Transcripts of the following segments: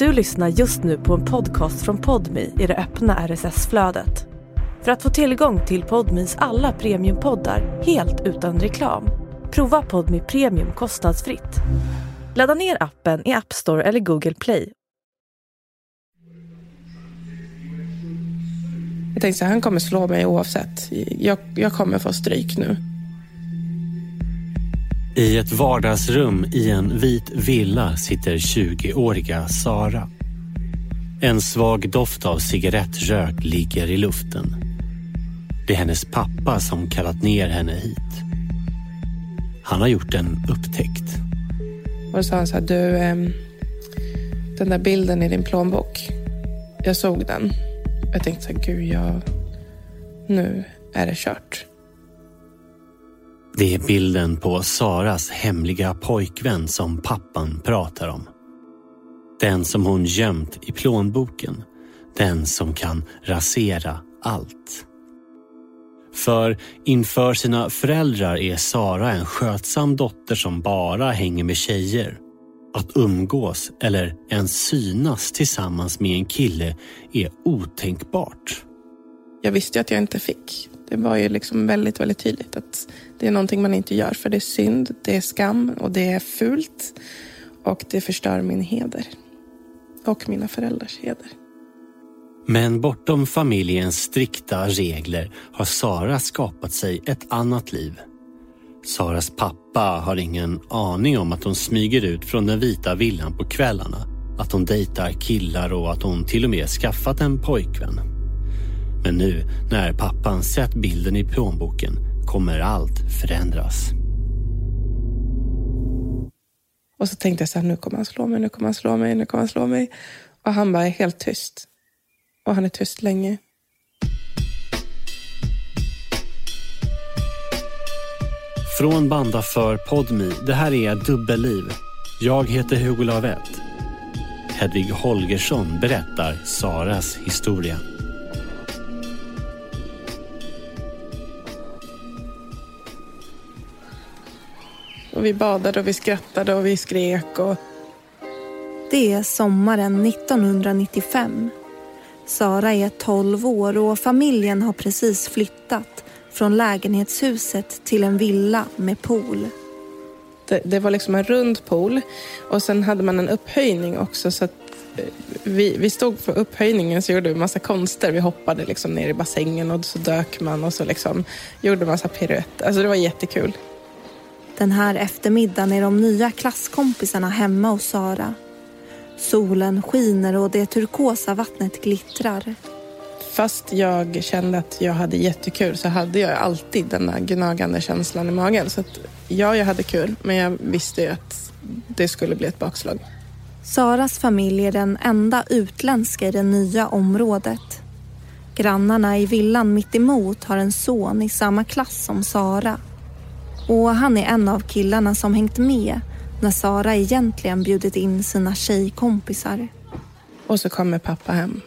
Du lyssnar just nu på en podcast från Podmi i det öppna RSS-flödet. För att få tillgång till Podmis alla premiumpoddar helt utan reklam, prova Podmi Premium kostnadsfritt. Ladda ner appen i App Store eller Google Play. Jag tänkte att han kommer slå mig oavsett. Jag, jag kommer få stryk nu. I ett vardagsrum i en vit villa sitter 20-åriga Sara. En svag doft av cigarettrök ligger i luften. Det är hennes pappa som kallat ner henne hit. Han har gjort en upptäckt. Och då sa han så här, du, ehm, den där bilden i din plånbok. Jag såg den. Jag tänkte så här, gud, jag, nu är det kört. Det är bilden på Saras hemliga pojkvän som pappan pratar om. Den som hon gömt i plånboken. Den som kan rasera allt. För inför sina föräldrar är Sara en skötsam dotter som bara hänger med tjejer. Att umgås eller ens synas tillsammans med en kille är otänkbart. Jag visste ju att jag inte fick. Det var ju liksom väldigt, väldigt tydligt att det är någonting man inte gör för det är synd, det är skam och det är fult. Och det förstör min heder. Och mina föräldrars heder. Men bortom familjens strikta regler har Sara skapat sig ett annat liv. Saras pappa har ingen aning om att hon smyger ut från den vita villan på kvällarna. Att hon dejtar killar och att hon till och med skaffat en pojkvän. Men nu när pappan sett bilden i plånboken kommer allt förändras. Och så tänkte jag så här, nu kommer han slå mig, nu kommer han slå mig, nu kommer han slå mig. Och han bara är helt tyst. Och han är tyst länge. Från Banda för Podmi, det här är Dubbelliv. Jag heter Hugo Lavett. Hedvig Holgersson berättar Saras historia. Och vi badade och vi skrattade och vi skrek. Och... Det är sommaren 1995. Sara är 12 år och familjen har precis flyttat från lägenhetshuset till en villa med pool. Det, det var liksom en rund pool och sen hade man en upphöjning också. Så att eh, vi, vi stod på upphöjningen så gjorde vi massa konster. Vi hoppade liksom ner i bassängen och så dök man och så liksom gjorde massa piruetter. Alltså det var jättekul. Den här eftermiddagen är de nya klasskompisarna hemma hos Sara. Solen skiner och det turkosa vattnet glittrar. Fast jag kände att jag hade jättekul så hade jag alltid den där gnagande känslan i magen. Så att, ja, jag hade kul, men jag visste ju att det skulle bli ett bakslag. Saras familj är den enda utländska i det nya området. Grannarna i villan mitt emot har en son i samma klass som Sara. Och han är en av killarna som hängt med när Sara egentligen bjudit in sina tjejkompisar. Och så kommer pappa hem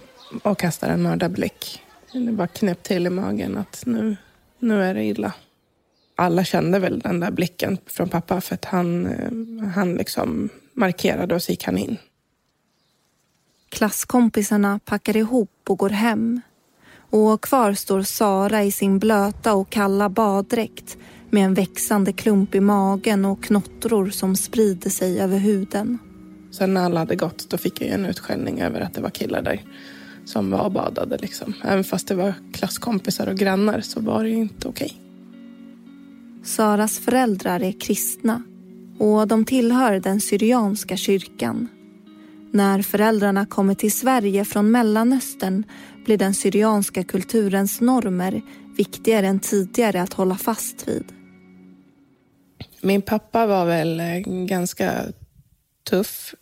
och kastar en mördarblick. Det bara knäpp till i magen att nu, nu är det illa. Alla kände väl den där blicken från pappa för att han, eh, han liksom markerade och så gick han in. Klasskompisarna packar ihop och går hem. Och kvar står Sara i sin blöta och kalla baddräkt med en växande klump i magen och knottror som sprider sig över huden. Sen när alla hade gått då fick jag en utskällning över att det var killar där som var och badade. Liksom. Även fast det var klasskompisar och grannar så var det inte okej. Okay. Saras föräldrar är kristna och de tillhör den syrianska kyrkan. När föräldrarna kommer till Sverige från Mellanöstern blir den syrianska kulturens normer viktigare än tidigare att hålla fast vid. Min pappa var väl eh, ganska tuff.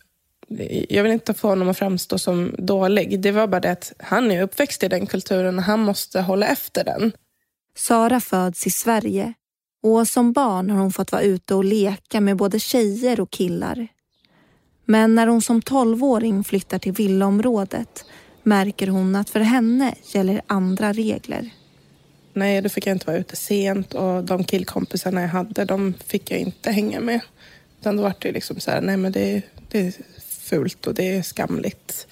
Jag vill inte få honom att framstå som dålig. Det var bara det att han är uppväxt i den kulturen och han måste hålla efter den. Sara föds i Sverige och som barn har hon fått vara ute och leka med både tjejer och killar. Men när hon som tolvåring flyttar till villaområdet märker hon att för henne gäller andra regler. Nej, då fick jag inte vara ute sent och de killkompisarna jag hade, de fick jag inte hänga med. Utan då var det liksom så här, nej men det, det är fult och det är skamligt.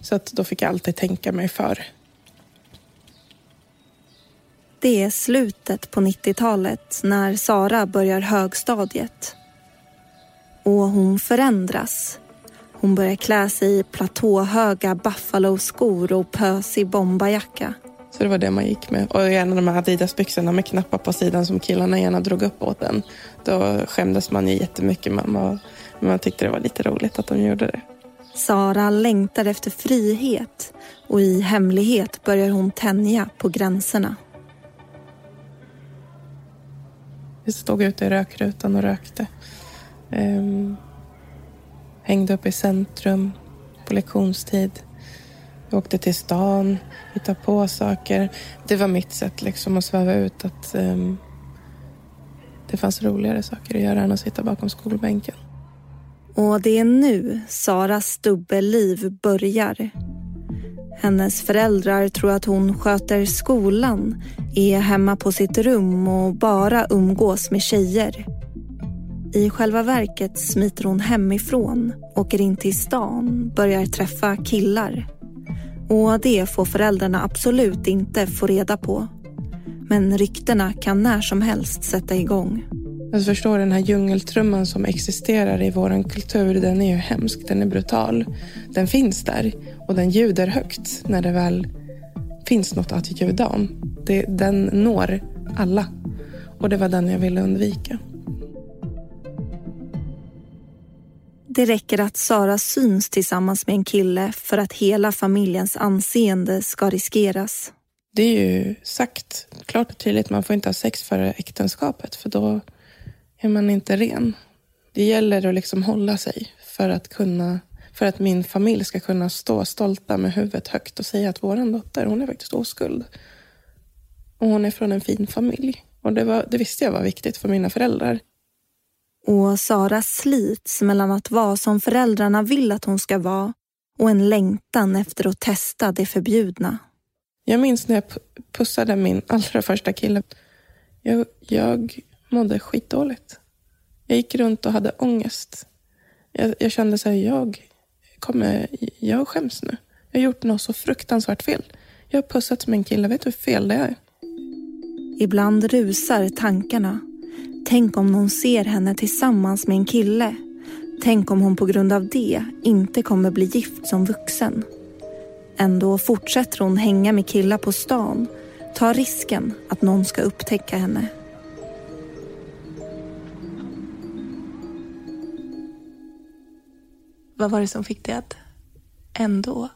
Så att då fick jag alltid tänka mig för. Det är slutet på 90-talet när Sara börjar högstadiet. Och hon förändras. Hon börjar klä sig i platåhöga Buffalo-skor och pösig bombajacka. Så det var det man gick med. Och gärna de här Adidas-byxorna med knappar på sidan som killarna gärna drog upp åt en. Då skämdes man ju jättemycket. Man, var, man tyckte det var lite roligt att de gjorde det. Sara längtar efter frihet och i hemlighet börjar hon tänja på gränserna. Vi stod ute i rökrutan och rökte. Um, hängde upp i centrum på lektionstid. Vi åkte till stan, hittade på saker. Det var mitt sätt liksom att sväva ut att um, det fanns roligare saker att göra än att sitta bakom skolbänken. Och det är nu Saras dubbelliv börjar. Hennes föräldrar tror att hon sköter skolan, är hemma på sitt rum och bara umgås med tjejer. I själva verket smiter hon hemifrån, åker in till stan, börjar träffa killar. Och det får föräldrarna absolut inte få reda på. Men ryktena kan när som helst sätta igång. Jag förstår den här djungeltrumman som existerar i vår kultur, den är ju hemsk, den är brutal. Den finns där och den ljuder högt när det väl finns något att ljuda om. Det, den når alla och det var den jag ville undvika. Det räcker att Sara syns tillsammans med en kille för att hela familjens anseende ska riskeras. Det är ju sagt klart och tydligt, man får inte ha sex före äktenskapet för då är man inte ren. Det gäller att liksom hålla sig för att, kunna, för att min familj ska kunna stå stolta med huvudet högt och säga att vår dotter, hon är faktiskt oskuld. Och hon är från en fin familj. Och det, var, det visste jag var viktigt för mina föräldrar. Och Sara slits mellan att vara som föräldrarna vill att hon ska vara och en längtan efter att testa det förbjudna. Jag minns när jag pussade min allra första kille. Jag, jag mådde skitdåligt. Jag gick runt och hade ångest. Jag, jag kände så här, jag, kommer, jag skäms nu. Jag har gjort något så fruktansvärt fel. Jag har pussat en kille, vet du hur fel det är? Ibland rusar tankarna. Tänk om någon ser henne tillsammans med en kille. Tänk om hon på grund av det inte kommer bli gift som vuxen. Ändå fortsätter hon hänga med killar på stan. Tar risken att någon ska upptäcka henne. Vad var det som fick dig att ändå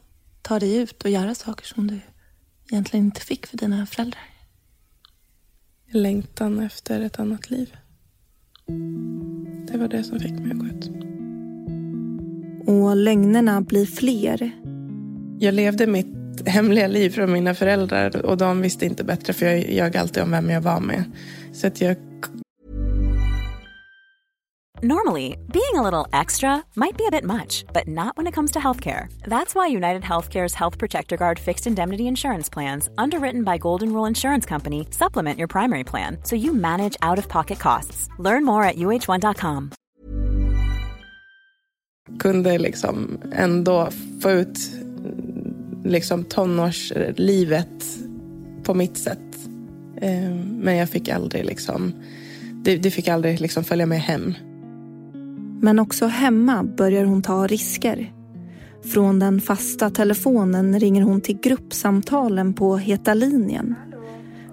ta dig ut och göra saker som du egentligen inte fick för dina föräldrar? Längtan efter ett annat liv. Det var det som fick mig att gå ut. Och lögnerna blir fler. Jag levde mitt hemliga liv från mina föräldrar och de visste inte bättre för jag ljög alltid om vem jag var med. Så att jag Normally, being a little extra might be a bit much, but not when it comes to healthcare. That's why United Healthcare's Health Protector Guard fixed indemnity insurance plans, underwritten by Golden Rule Insurance Company, supplement your primary plan so you manage out of pocket costs. Learn more at uh1.com. Kunde liksom ändå få ut liksom tonårslivet på mitt sätt. Ehm, men jag fick aldrig liksom, det fick aldrig liksom följa med hem. Men också hemma börjar hon ta risker. Från den fasta telefonen ringer hon till gruppsamtalen på Heta linjen.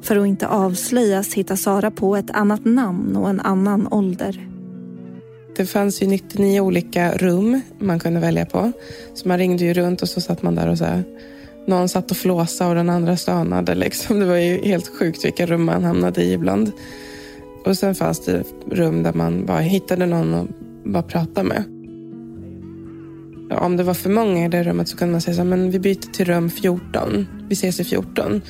För att inte avslöjas hittar Sara på ett annat namn och en annan ålder. Det fanns ju 99 olika rum man kunde välja på. Så man ringde ju runt och så satt man där och så här, någon satt och flåsade och den andra stönade. Liksom. Det var ju helt sjukt vilka rum man hamnade i ibland. Och sen fanns det rum där man bara hittade någon och bara prata med. Om det var för många i det rummet så kunde man säga så här, men vi byter till rum 14. Vi ses i 14.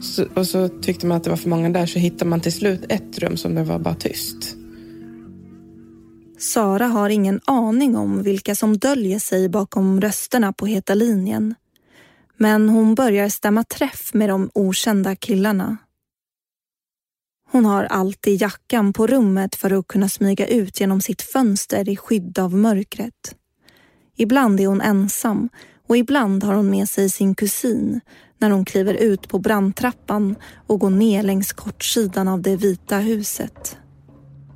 Så, och så tyckte man att det var för många där så hittade man till slut ett rum som det var bara tyst. Sara har ingen aning om vilka som döljer sig bakom rösterna på Heta linjen. Men hon börjar stämma träff med de okända killarna. Hon har alltid jackan på rummet för att kunna smyga ut genom sitt fönster i skydd av mörkret. Ibland är hon ensam och ibland har hon med sig sin kusin när hon kliver ut på brandtrappan och går ner längs kortsidan av det vita huset.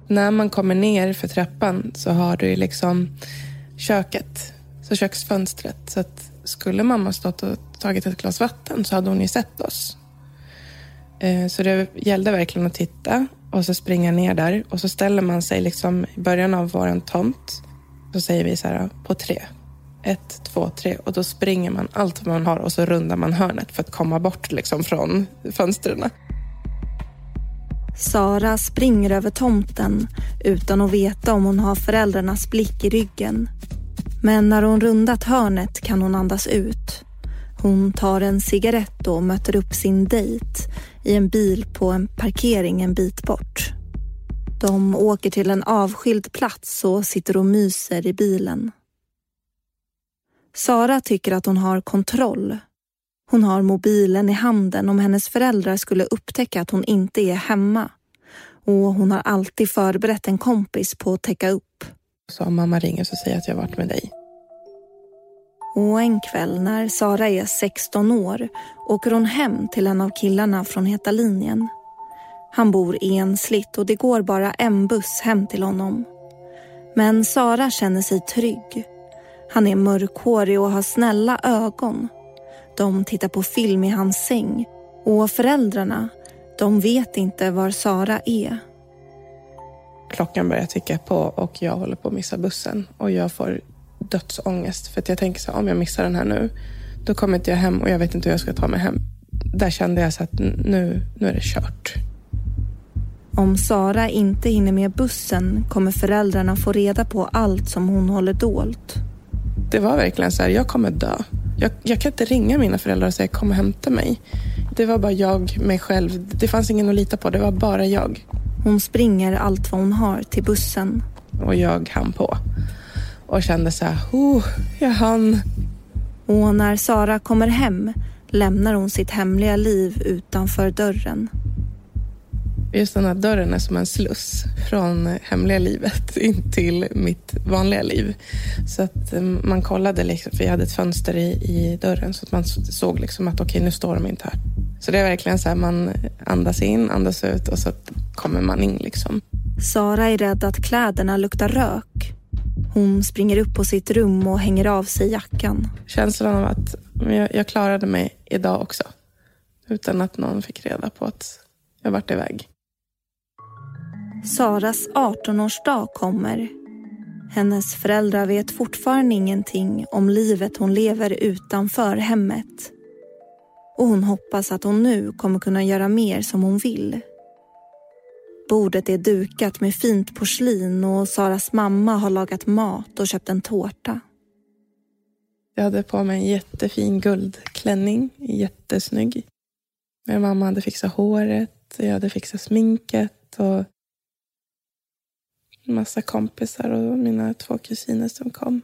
När man kommer ner för trappan så har du liksom köket, så köksfönstret. Så att skulle mamma stått och tagit ett glas vatten så hade hon ju sett oss. Eh, så det gällde verkligen att titta och så springa ner där och så ställer man sig liksom i början av vår tomt. Så säger vi så här på tre. Ett, två, tre och då springer man allt vad man har och så rundar man hörnet för att komma bort liksom från fönstren. Sara springer över tomten utan att veta om hon har föräldrarnas blick i ryggen. Men när hon rundat hörnet kan hon andas ut. Hon tar en cigarett och möter upp sin dejt i en bil på en parkering en bit bort. De åker till en avskild plats och sitter och myser i bilen. Sara tycker att hon har kontroll. Hon har mobilen i handen om hennes föräldrar skulle upptäcka att hon inte är hemma. Och hon har alltid förberett en kompis på att täcka upp. Så om mamma ringer så säger jag att jag har varit med dig. Och en kväll när Sara är 16 år åker hon hem till en av killarna från Heta linjen. Han bor ensligt och det går bara en buss hem till honom. Men Sara känner sig trygg. Han är mörkhårig och har snälla ögon. De tittar på film i hans säng och föräldrarna, de vet inte var Sara är. Klockan börjar ticka på och jag håller på att missa bussen och jag får dödsångest. För att jag tänker så om jag missar den här nu, då kommer inte jag hem och jag vet inte hur jag ska ta mig hem. Där kände jag så att nu, nu är det kört. Om Sara inte hinner med bussen kommer föräldrarna få reda på allt som hon håller dolt. Det var verkligen så här, jag kommer dö. Jag, jag kan inte ringa mina föräldrar och säga kom och hämta mig. Det var bara jag, mig själv. Det fanns ingen att lita på, det var bara jag. Hon springer allt vad hon har till bussen. Och jag hann på och kände så här, oh, jag hann. Och när Sara kommer hem lämnar hon sitt hemliga liv utanför dörren. Just den här dörren är som en sluss från hemliga livet in till mitt vanliga liv. Så att eh, man kollade, liksom, för jag hade ett fönster i, i dörren så att man såg liksom att okej, okay, nu står de inte här. Så det är verkligen så här, man andas in, andas ut och så kommer man in liksom. Sara är rädd att kläderna luktar rök hon springer upp på sitt rum och hänger av sig jackan. Känslan av att jag, jag klarade mig idag också. Utan att någon fick reda på att jag varit iväg. Saras 18-årsdag kommer. Hennes föräldrar vet fortfarande ingenting om livet hon lever utanför hemmet. Och hon hoppas att hon nu kommer kunna göra mer som hon vill. Bordet är dukat med fint porslin och Saras mamma har lagat mat och köpt en tårta. Jag hade på mig en jättefin guldklänning, jättesnygg. Min mamma hade fixat håret, jag hade fixat sminket och en massa kompisar och mina två kusiner som kom.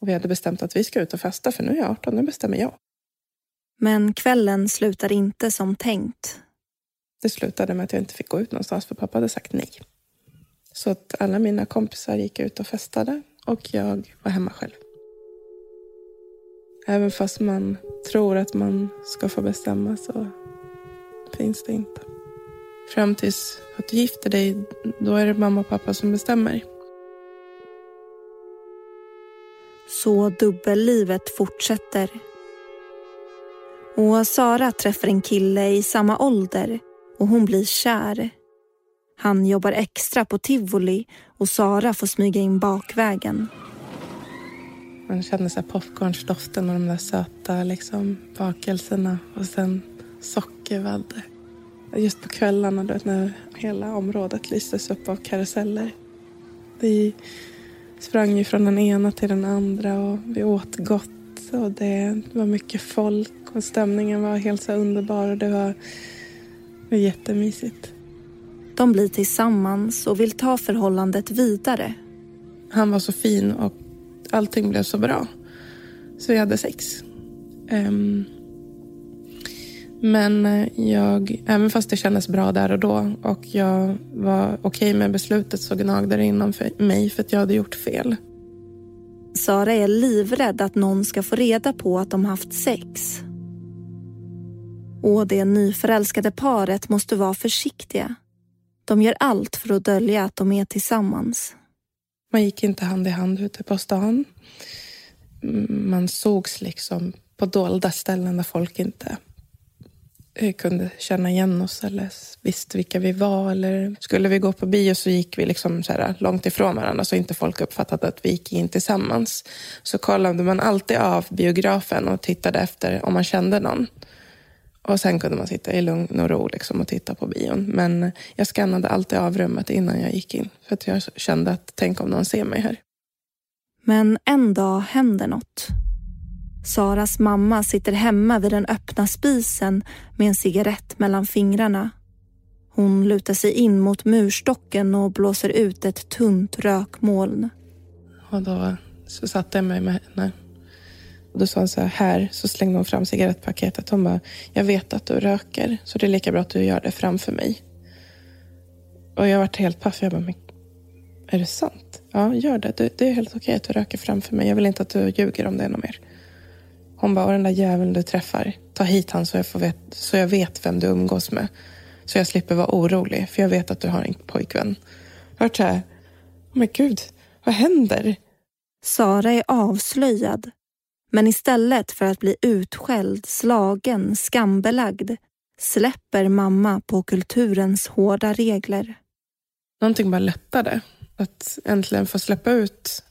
Och vi hade bestämt att vi ska ut och festa för nu är jag 18, nu bestämmer jag. Men kvällen slutar inte som tänkt. Det slutade med att jag inte fick gå ut någonstans för pappa hade sagt nej. Så att alla mina kompisar gick ut och festade och jag var hemma själv. Även fast man tror att man ska få bestämma så finns det inte. Fram tills att du gifter dig, då är det mamma och pappa som bestämmer. Så dubbellivet fortsätter. Och Sara träffar en kille i samma ålder och hon blir kär. Han jobbar extra på tivoli och Sara får smyga in bakvägen. Man känner så popcornsdoften och de där söta liksom, bakelserna och sen sockervadd. Just på kvällarna då, när hela området lystes upp av karuseller. Vi sprang ju från den ena till den andra och vi åt gott och det var mycket folk och stämningen var helt så underbar och det var det är jättemysigt. De blir tillsammans och vill ta förhållandet vidare. Han var så fin och allting blev så bra. Så vi hade sex. Um, men jag, även fast det kändes bra där och då och jag var okej okay med beslutet så gnagde det inom mig för att jag hade gjort fel. Sara är livrädd att någon ska få reda på att de haft sex. Och det nyförälskade paret måste vara försiktiga. De gör allt för att dölja att de är tillsammans. Man gick inte hand i hand ute på stan. Man sågs liksom på dolda ställen där folk inte eh, kunde känna igen oss eller visste vilka vi var. Eller skulle vi gå på bio så gick vi liksom så här långt ifrån varandra så inte folk uppfattade att vi gick in tillsammans. Så kollade man alltid av biografen och tittade efter om man kände någon. Och sen kunde man sitta i lugn och ro liksom och titta på bion. Men jag skannade alltid av rummet innan jag gick in. För att jag kände att tänk om någon ser mig här. Men en dag händer något. Saras mamma sitter hemma vid den öppna spisen med en cigarett mellan fingrarna. Hon lutar sig in mot murstocken och blåser ut ett tunt rökmoln. Och då så satte jag mig med henne då sa hon så här, här, så slängde hon fram cigarettpaketet. Hon bara, jag vet att du röker, så det är lika bra att du gör det framför mig. Och jag vart helt paff. Jag bara, men är det sant? Ja, gör det. Det, det är helt okej att du röker framför mig. Jag vill inte att du ljuger om det är något mer. Hon bara, och den där jäveln du träffar, ta hit han så jag, får vet, så jag vet vem du umgås med. Så jag slipper vara orolig, för jag vet att du har en pojkvän. Jag vart så här, oh men gud, vad händer? Sara är avslöjad men istället för att bli utskälld, slagen, skambelagd släpper mamma på kulturens hårda regler. Någonting bara lättade. Att äntligen få släppa ut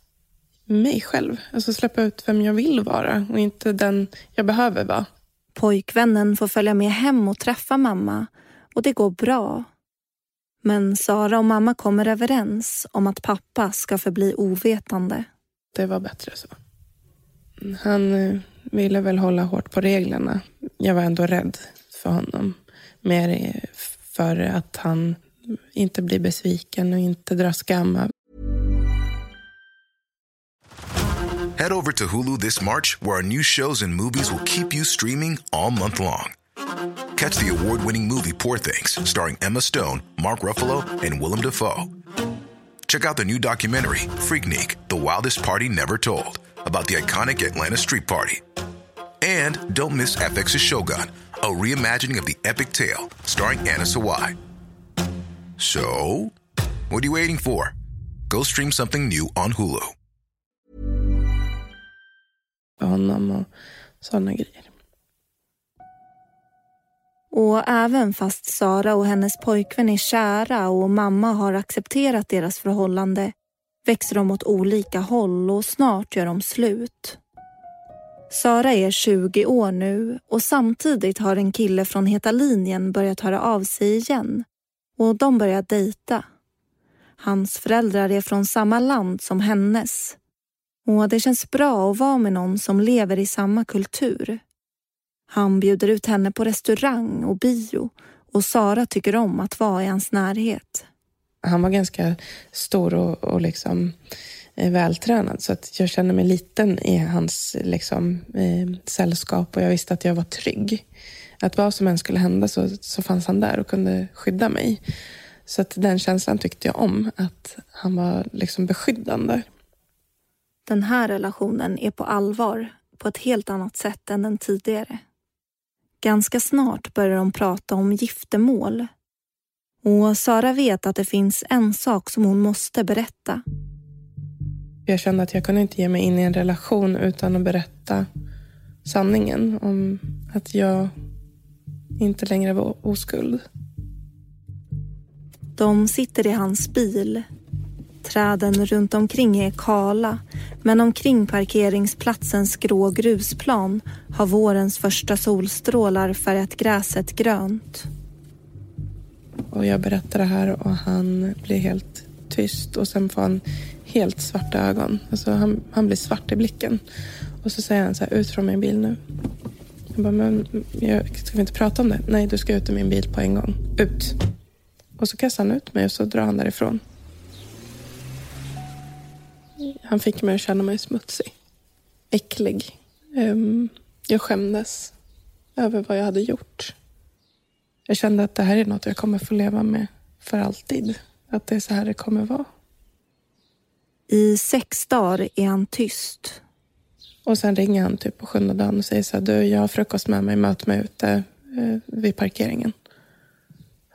mig själv. Alltså släppa ut vem jag vill vara och inte den jag behöver vara. Pojkvännen får följa med hem och träffa mamma och det går bra. Men Sara och mamma kommer överens om att pappa ska förbli ovetande. Det var bättre så. Han eh, ville väl hålla hårt på reglerna. Jag var ändå rädd för honom. Mer eh, för att han inte blir besviken och inte drar skam. Head over to Hulu this March where our new shows and movies will keep you streaming all month long. Catch the award-winning movie Poor things starring Emma Stone, Mark Ruffalo and Willem Dafoe. Check out the new documentary Freaknik, The Wildest Party Never Told about the iconic Atlanta Street Party. And don't miss FX's Shogun, a reimagining of the epic tale starring Anna Sawai. So, what are you waiting for? Go stream something new on Hulu. Honom och sådana grejer. Och även fast Sara och hennes pojkvän är kära och mamma har accepterat deras förhållande växer de åt olika håll och snart gör de slut. Sara är 20 år nu och samtidigt har en kille från Heta linjen börjat höra av sig igen och de börjar dejta. Hans föräldrar är från samma land som hennes och det känns bra att vara med någon som lever i samma kultur. Han bjuder ut henne på restaurang och bio och Sara tycker om att vara i hans närhet han var ganska stor och, och liksom eh, vältränad så att jag kände mig liten i hans liksom, eh, sällskap och jag visste att jag var trygg. Att vad som än skulle hända så, så fanns han där och kunde skydda mig. Så att den känslan tyckte jag om, att han var liksom beskyddande. Den här relationen är på allvar på ett helt annat sätt än den tidigare. Ganska snart börjar de prata om giftermål och Sara vet att det finns en sak som hon måste berätta. Jag kände att jag kunde inte ge mig in i en relation utan att berätta sanningen om att jag inte längre var oskuld. De sitter i hans bil. Träden runt omkring är kala men omkring parkeringsplatsens grå grusplan har vårens första solstrålar färgat gräset grönt. Och jag berättar det här och han blir helt tyst och sen får han helt svarta ögon. Alltså han, han blir svart i blicken. Och så säger han så här, ut från min bil nu. Jag bara, men jag, ska vi inte prata om det? Nej, du ska ut ur min bil på en gång. Ut! Och så kastar han ut mig och så drar han därifrån. Han fick mig att känna mig smutsig. Äcklig. Um, jag skämdes över vad jag hade gjort. Jag kände att det här är något jag kommer få leva med för alltid. Att det är så här det kommer vara. I sex dagar är han tyst. Och sen ringer han typ på sjunde dagen och säger så här, du, jag har frukost med mig, möt mig ute eh, vid parkeringen.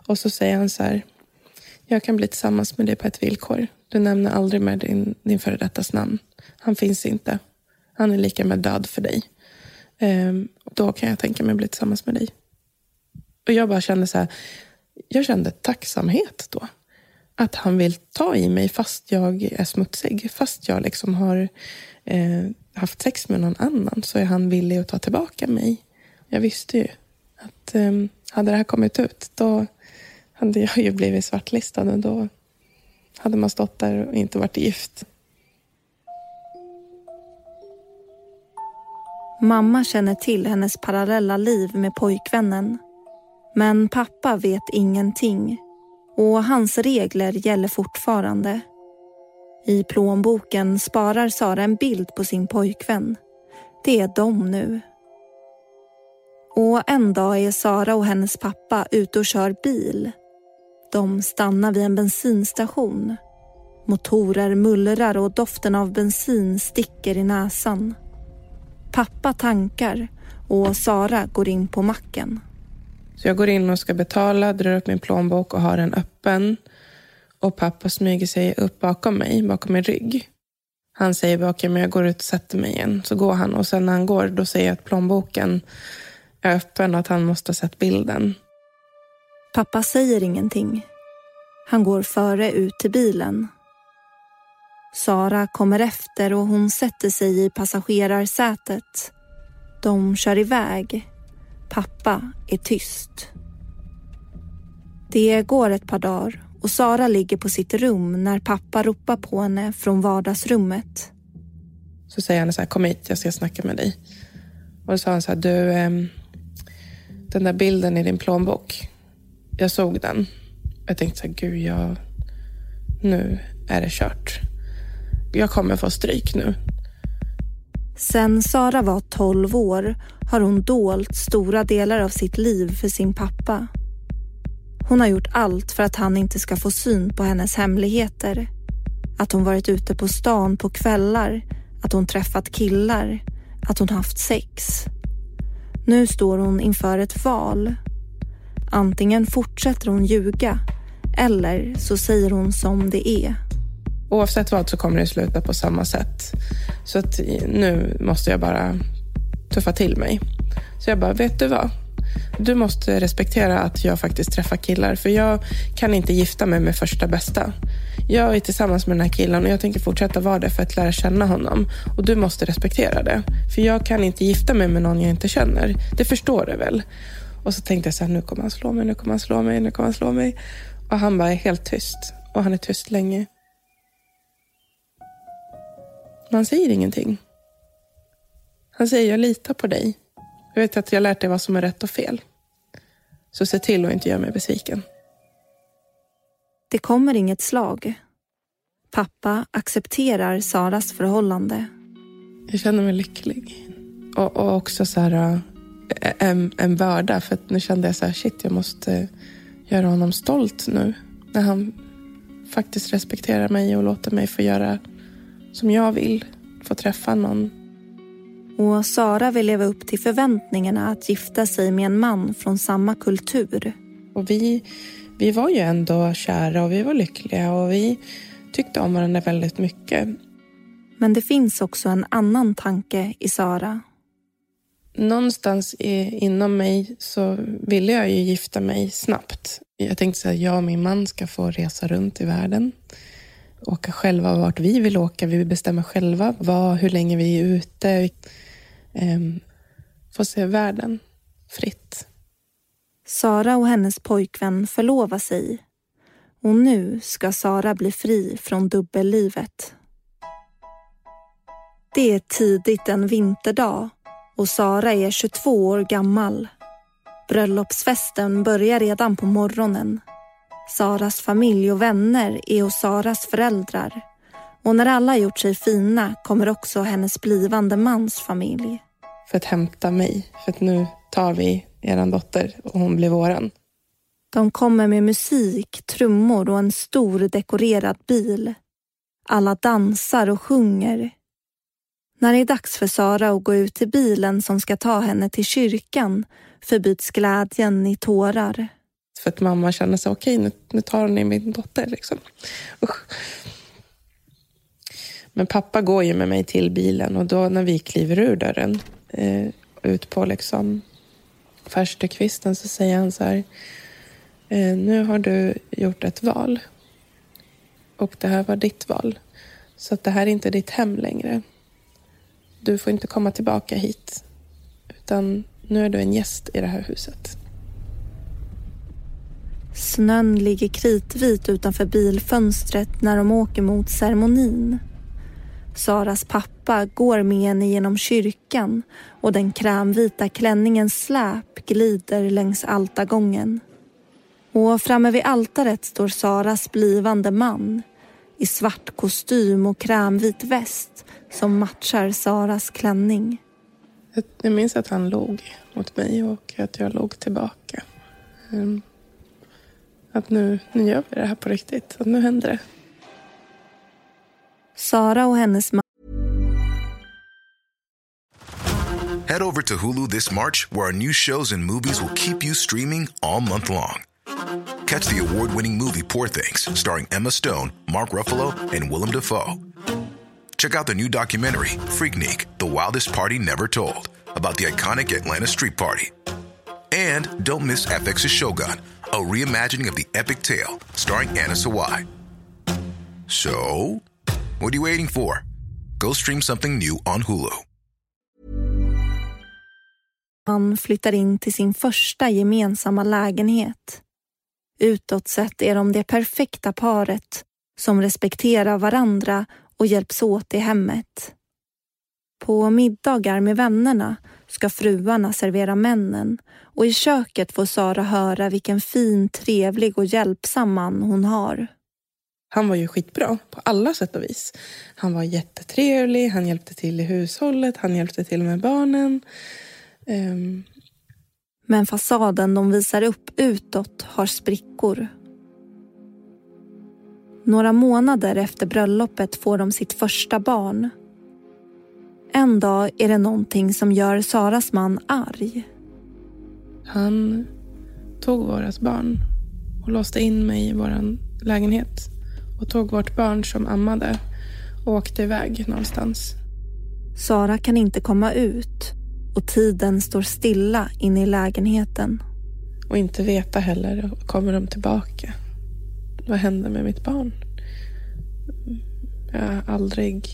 Och så säger han så här, jag kan bli tillsammans med dig på ett villkor. Du nämner aldrig med din, din före dettas namn. Han finns inte. Han är lika med död för dig. Ehm, då kan jag tänka mig att bli tillsammans med dig. Och jag bara kände så här, jag kände tacksamhet då. Att han vill ta i mig fast jag är smutsig. Fast jag liksom har eh, haft sex med någon annan så är han villig att ta tillbaka mig. Jag visste ju att eh, hade det här kommit ut då hade jag ju blivit svartlistad och då hade man stått där och inte varit gift. Mamma känner till hennes parallella liv med pojkvännen. Men pappa vet ingenting och hans regler gäller fortfarande. I plånboken sparar Sara en bild på sin pojkvän. Det är de nu. Och en dag är Sara och hennes pappa ute och kör bil. De stannar vid en bensinstation. Motorer mullrar och doften av bensin sticker i näsan. Pappa tankar och Sara går in på macken. Så jag går in och ska betala, drar upp min plånbok och har den öppen. Och pappa smyger sig upp bakom mig, bakom min rygg. Han säger bara, okej, men jag går ut och sätter mig igen. Så går han och sen när han går, då säger jag att plånboken är öppen och att han måste ha sett bilden. Pappa säger ingenting. Han går före ut till bilen. Sara kommer efter och hon sätter sig i passagerarsätet. De kör iväg. Pappa är tyst. Det går ett par dagar och Sara ligger på sitt rum när pappa ropar på henne från vardagsrummet. Så säger han så här, kom hit, jag ska snacka med dig. Och då sa han så här, du, ehm, den där bilden i din plånbok, jag såg den. Jag tänkte så här, gud, jag, nu är det kört. Jag kommer få stryk nu. Sen Sara var 12 år har hon dolt stora delar av sitt liv för sin pappa. Hon har gjort allt för att han inte ska få syn på hennes hemligheter. Att hon varit ute på stan på kvällar, att hon träffat killar, att hon haft sex. Nu står hon inför ett val. Antingen fortsätter hon ljuga eller så säger hon som det är. Oavsett vad så kommer det sluta på samma sätt. Så att nu måste jag bara tuffa till mig. Så jag bara, vet du vad? Du måste respektera att jag faktiskt träffar killar. För jag kan inte gifta mig med första bästa. Jag är tillsammans med den här killen och jag tänker fortsätta vara det för att lära känna honom. Och du måste respektera det. För jag kan inte gifta mig med någon jag inte känner. Det förstår du väl? Och så tänkte jag så här, nu kommer han slå mig, nu kommer han slå mig, nu kommer han slå mig. Och han bara är helt tyst. Och han är tyst länge. Man säger ingenting. Han säger, jag litar på dig. Jag vet att jag lärt dig vad som är rätt och fel. Så se till att inte göra mig besviken. Det kommer inget slag. Pappa accepterar Saras förhållande. Jag känner mig lycklig. Och, och också så här, äh, en, en börda. För nu kände jag så här, shit, jag måste göra honom stolt nu. När han faktiskt respekterar mig och låter mig få göra som jag vill. Få träffa någon och Sara vill leva upp till förväntningarna att gifta sig med en man från samma kultur. Och vi, vi var ju ändå kära och vi var lyckliga och vi tyckte om varandra väldigt mycket. Men det finns också en annan tanke i Sara. Någonstans inom mig så ville jag ju gifta mig snabbt. Jag tänkte att jag och min man ska få resa runt i världen. Åka själva vart vi vill åka. Vi bestämmer själva vad, hur länge vi är ute eh, få se världen fritt. Sara och hennes pojkvän förlovar sig och nu ska Sara bli fri från dubbellivet. Det är tidigt en vinterdag och Sara är 22 år gammal. Bröllopsfesten börjar redan på morgonen. Saras familj och vänner är hos Saras föräldrar och när alla gjort sig fina kommer också hennes blivande mans familj. För att hämta mig. För att nu tar vi er dotter och hon blir våran. De kommer med musik, trummor och en stor dekorerad bil. Alla dansar och sjunger. När det är dags för Sara att gå ut till bilen som ska ta henne till kyrkan förbyts glädjen i tårar. För att mamma känner sig okej, okay, nu, nu tar ni min dotter. Liksom. Usch. Men pappa går ju med mig till bilen och då när vi kliver ur dörren eh, ut på liksom farstukvisten så säger han så här. Eh, nu har du gjort ett val. Och det här var ditt val. Så att det här är inte ditt hem längre. Du får inte komma tillbaka hit. Utan nu är du en gäst i det här huset. Snön ligger kritvit utanför bilfönstret när de åker mot ceremonin. Saras pappa går med henne genom kyrkan och den krämvita klänningens släp glider längs altargången. Och framme vid altaret står Saras blivande man i svart kostym och krämvit väst som matchar Saras klänning. Jag minns att han log mot mig och att jag log tillbaka. Ehm, Att nu, nu gör vi det här på riktigt. Att nu händer det. Sara och hennes man Head over to Hulu this March where our new shows and movies will keep you streaming all month long. Catch the award-winning movie Poor Things starring Emma Stone, Mark Ruffalo and Willem Dafoe. Check out the new documentary Freaknik, The Wildest Party Never Told about the iconic Atlanta Street Party. And don't miss FX's Shogun, a reimagining of the epic tale starring Anna Sawai. So, what are you waiting for? Go stream something new on Hulu. Han flyttar in till sin första gemensamma lägenhet. Utåt sett är de det perfekta paret som respekterar varandra och hjälps åt i hemmet. På middagar med vännerna ska fruarna servera männen och i köket får Sara höra vilken fin, trevlig och hjälpsam man hon har. Han var ju skitbra på alla sätt och vis. Han var jättetrevlig, han hjälpte till i hushållet, han hjälpte till med barnen. Um... Men fasaden de visar upp utåt har sprickor. Några månader efter bröllopet får de sitt första barn. En dag är det någonting som gör Saras man arg. Han tog våras barn och låste in mig i vår lägenhet och tog vårt barn som ammade och åkte iväg någonstans. Sara kan inte komma ut och tiden står stilla inne i lägenheten. Och inte veta heller, kommer de tillbaka? Vad händer med mitt barn? Jag har aldrig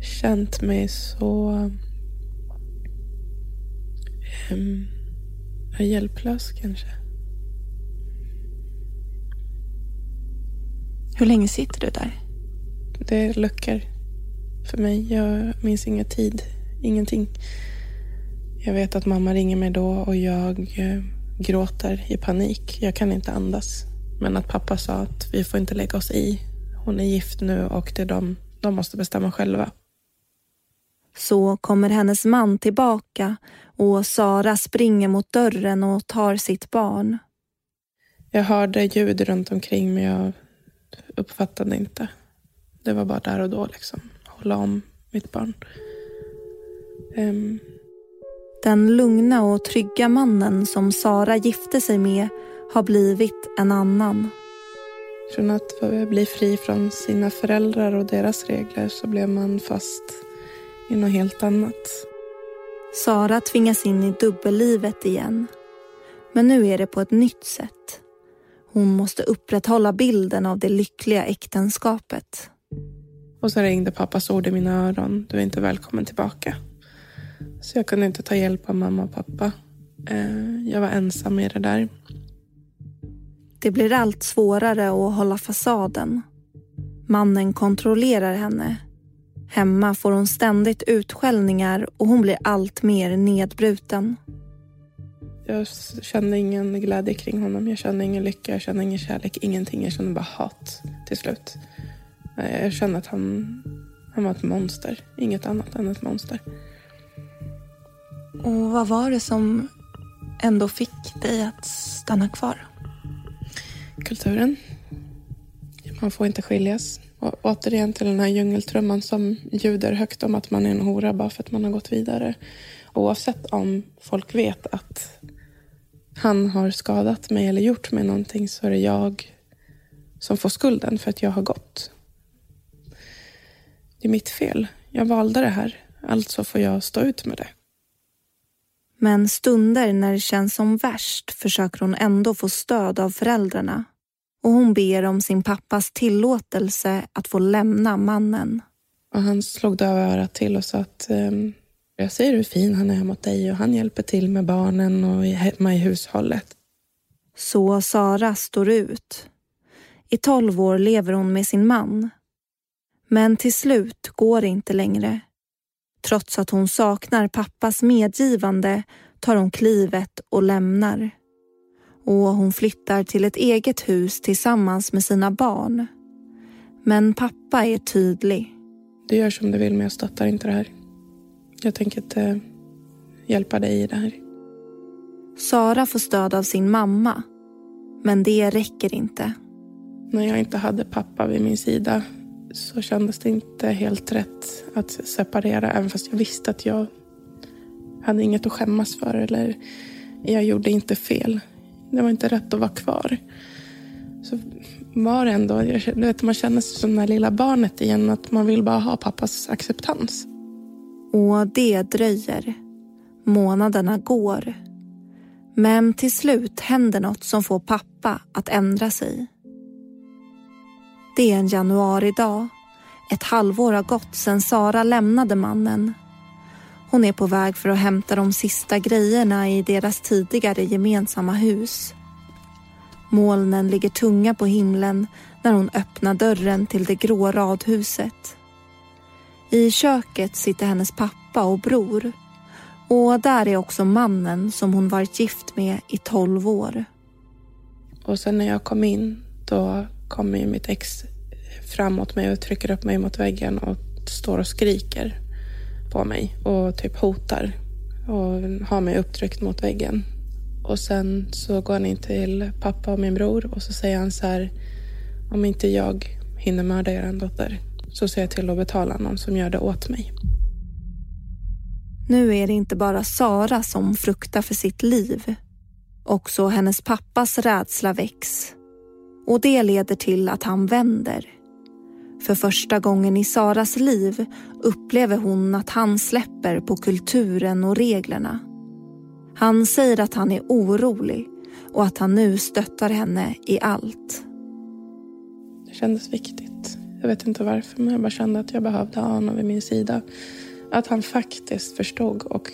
känt mig så um, hjälplös kanske. Hur länge sitter du där? Det är luckor för mig. Jag minns ingen tid, ingenting. Jag vet att mamma ringer mig då och jag eh, gråter i panik. Jag kan inte andas. Men att pappa sa att vi får inte lägga oss i. Hon är gift nu och det är de, de måste bestämma själva. Så kommer hennes man tillbaka och Sara springer mot dörren och tar sitt barn. Jag hörde ljud runt omkring men jag uppfattade inte. Det var bara där och då liksom. Hålla om mitt barn. Um. Den lugna och trygga mannen som Sara gifte sig med har blivit en annan. Från att bli fri från sina föräldrar och deras regler så blev man fast i något helt annat. Sara tvingas in i dubbellivet igen. Men nu är det på ett nytt sätt. Hon måste upprätthålla bilden av det lyckliga äktenskapet. Och så ringde pappas ord i mina öron. Du är inte välkommen tillbaka. Så jag kunde inte ta hjälp av mamma och pappa. Eh, jag var ensam i det där. Det blir allt svårare att hålla fasaden. Mannen kontrollerar henne. Hemma får hon ständigt utskällningar och hon blir allt mer nedbruten. Jag kände ingen glädje kring honom. Jag kände ingen lycka, jag kände ingen kärlek, ingenting. Jag kände bara hat till slut. Jag kände att han, han var ett monster. Inget annat än ett monster. Och vad var det som ändå fick dig att stanna kvar? kulturen. Man får inte skiljas. Och återigen till den här djungeltrumman som ljuder högt om att man är en hora bara för att man har gått vidare. Oavsett om folk vet att han har skadat mig eller gjort mig någonting så är det jag som får skulden för att jag har gått. Det är mitt fel. Jag valde det här. Alltså får jag stå ut med det. Men stunder när det känns som värst försöker hon ändå få stöd av föräldrarna och hon ber om sin pappas tillåtelse att få lämna mannen. Och han slog döva örat till och sa att um, jag ser hur fin han är mot dig och han hjälper till med barnen och hemma i hushållet. Så Sara står ut. I tolv år lever hon med sin man. Men till slut går det inte längre. Trots att hon saknar pappas medgivande tar hon klivet och lämnar. Och hon flyttar till ett eget hus tillsammans med sina barn. Men pappa är tydlig. Du gör som du vill men jag stöttar inte det här. Jag tänker inte hjälpa dig i det här. Sara får stöd av sin mamma. Men det räcker inte. När jag inte hade pappa vid min sida så kändes det inte helt rätt att separera. Även fast jag visste att jag hade inget att skämmas för. Eller jag gjorde inte fel. Det var inte rätt att vara kvar. Så var det ändå, jag, vet, man känner sig som det här lilla barnet igen. Att man vill bara ha pappas acceptans. Och det dröjer. Månaderna går. Men till slut händer något som får pappa att ändra sig. Det är en januaridag. Ett halvår har gått sedan Sara lämnade mannen. Hon är på väg för att hämta de sista grejerna i deras tidigare gemensamma hus. Molnen ligger tunga på himlen när hon öppnar dörren till det grå radhuset. I köket sitter hennes pappa och bror och där är också mannen som hon varit gift med i tolv år. Och sen när jag kom in, då kommer mitt ex framåt mig och trycker upp mig mot väggen och står och skriker på mig och typ hotar och har mig upptryckt mot väggen. Och sen så går han in till pappa och min bror och så säger han så här, om inte jag hinner mörda er dotter så ser jag till att betala någon som gör det åt mig. Nu är det inte bara Sara som fruktar för sitt liv. Också hennes pappas rädsla väcks. Och det leder till att han vänder. För första gången i Saras liv upplever hon att han släpper på kulturen och reglerna. Han säger att han är orolig och att han nu stöttar henne i allt. Det kändes viktigt. Jag vet inte varför, men jag bara kände att jag behövde ha honom vid min sida. Att han faktiskt förstod och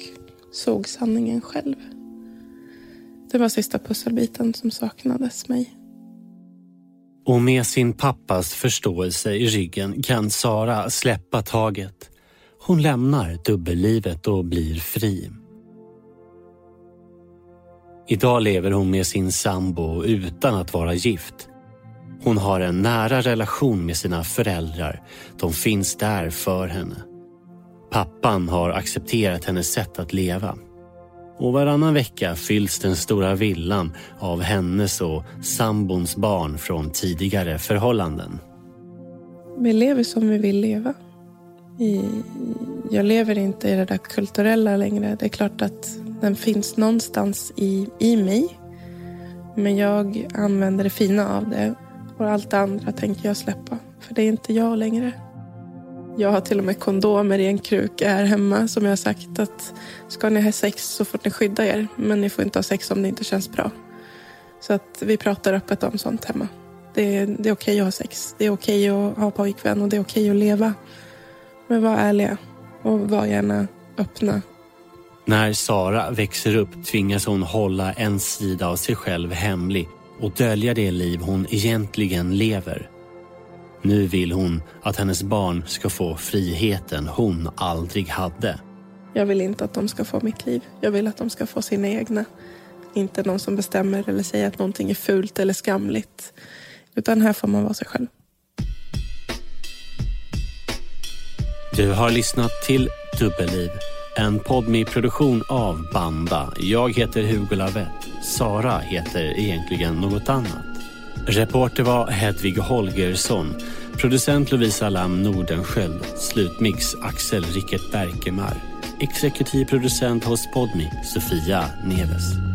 såg sanningen själv. Det var sista pusselbiten som saknades mig. Och med sin pappas förståelse i ryggen kan Sara släppa taget. Hon lämnar dubbellivet och blir fri. Idag lever hon med sin sambo utan att vara gift. Hon har en nära relation med sina föräldrar. De finns där för henne. Pappan har accepterat hennes sätt att leva och varannan vecka fylls den stora villan av hennes och sambons barn från tidigare förhållanden. Vi lever som vi vill leva. Jag lever inte i det där kulturella längre. Det är klart att den finns någonstans i, i mig. Men jag använder det fina av det och allt det andra tänker jag släppa. För det är inte jag längre. Jag har till och med kondomer i en kruka här hemma som jag har sagt att ska ni ha sex så får ni skydda er. Men ni får inte ha sex om det inte känns bra. Så att vi pratar öppet om sånt hemma. Det är, det är okej att ha sex. Det är okej att ha pojkvän och det är okej att leva. Men var ärliga och var gärna öppna. När Sara växer upp tvingas hon hålla en sida av sig själv hemlig och dölja det liv hon egentligen lever. Nu vill hon att hennes barn ska få friheten hon aldrig hade. Jag vill inte att de ska få mitt liv. Jag vill att de ska få sina egna. Inte någon som bestämmer eller säger att någonting är fult eller skamligt. Utan här får man vara sig själv. Du har lyssnat till Dubbelliv, en podmi produktion av Banda. Jag heter Hugo Lavett. Sara heter egentligen något annat. Reporter var Hedvig Holgersson. Producent Lovisa Lam Nordenskjöld. Slutmix Axel Rickert Berkemar. Exekutiv producent hos Podmi, Sofia Neves.